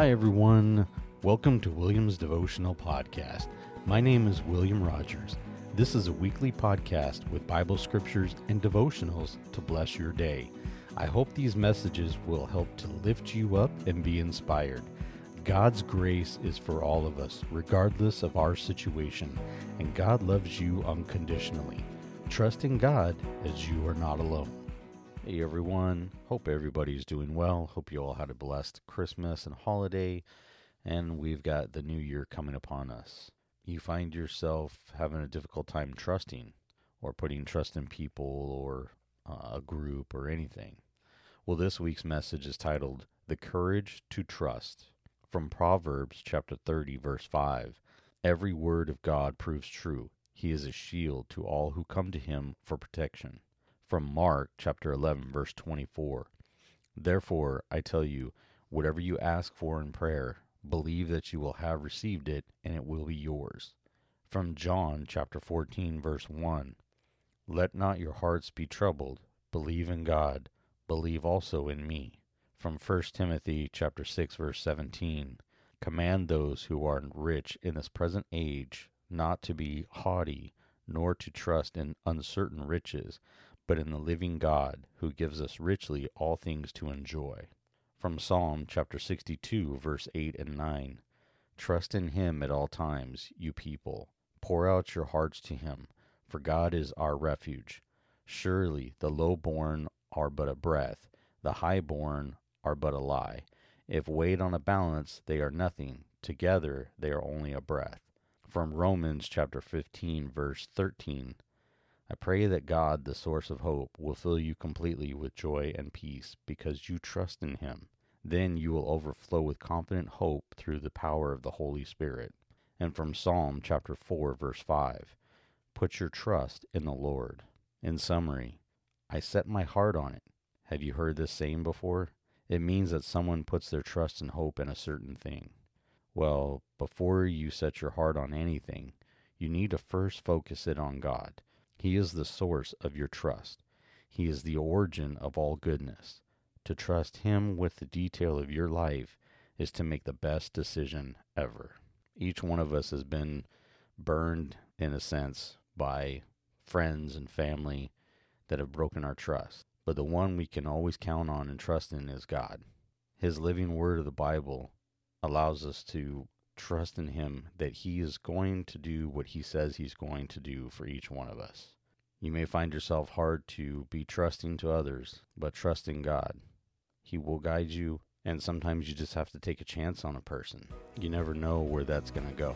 Hi, everyone. Welcome to William's Devotional Podcast. My name is William Rogers. This is a weekly podcast with Bible scriptures and devotionals to bless your day. I hope these messages will help to lift you up and be inspired. God's grace is for all of us, regardless of our situation, and God loves you unconditionally. Trust in God as you are not alone. Hey everyone, hope everybody's doing well. Hope you all had a blessed Christmas and holiday, and we've got the new year coming upon us. You find yourself having a difficult time trusting or putting trust in people or uh, a group or anything. Well, this week's message is titled The Courage to Trust from Proverbs chapter 30 verse 5. Every word of God proves true. He is a shield to all who come to him for protection. From Mark chapter 11 verse 24. Therefore, I tell you, whatever you ask for in prayer, believe that you will have received it and it will be yours. From John chapter 14 verse 1. Let not your hearts be troubled. Believe in God. Believe also in me from 1 Timothy chapter 6 verse 17 command those who are rich in this present age not to be haughty nor to trust in uncertain riches but in the living God who gives us richly all things to enjoy from Psalm chapter 62 verse 8 and 9 trust in him at all times you people pour out your hearts to him for God is our refuge surely the low-born are but a breath the high-born are but a lie. If weighed on a balance, they are nothing. Together, they are only a breath. From Romans chapter 15, verse 13. I pray that God, the source of hope, will fill you completely with joy and peace because you trust in Him. Then you will overflow with confident hope through the power of the Holy Spirit. And from Psalm chapter 4, verse 5. Put your trust in the Lord. In summary, I set my heart on it. Have you heard this saying before? It means that someone puts their trust and hope in a certain thing. Well, before you set your heart on anything, you need to first focus it on God. He is the source of your trust. He is the origin of all goodness. To trust Him with the detail of your life is to make the best decision ever. Each one of us has been burned, in a sense, by friends and family that have broken our trust but the one we can always count on and trust in is God. His living word of the Bible allows us to trust in Him that He is going to do what He says He's going to do for each one of us. You may find yourself hard to be trusting to others, but trust in God. He will guide you, and sometimes you just have to take a chance on a person. You never know where that's going to go.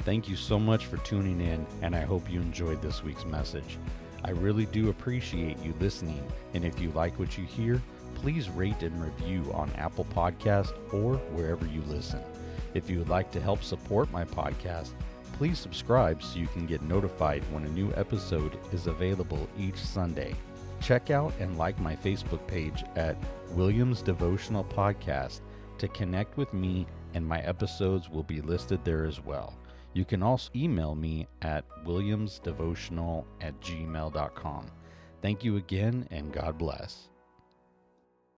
Thank you so much for tuning in, and I hope you enjoyed this week's message. I really do appreciate you listening, and if you like what you hear, please rate and review on Apple Podcast or wherever you listen. If you would like to help support my podcast, please subscribe so you can get notified when a new episode is available each Sunday. Check out and like my Facebook page at Williams Devotional Podcast to connect with me, and my episodes will be listed there as well. You can also email me at williamsdevotional at gmail.com. Thank you again, and God bless.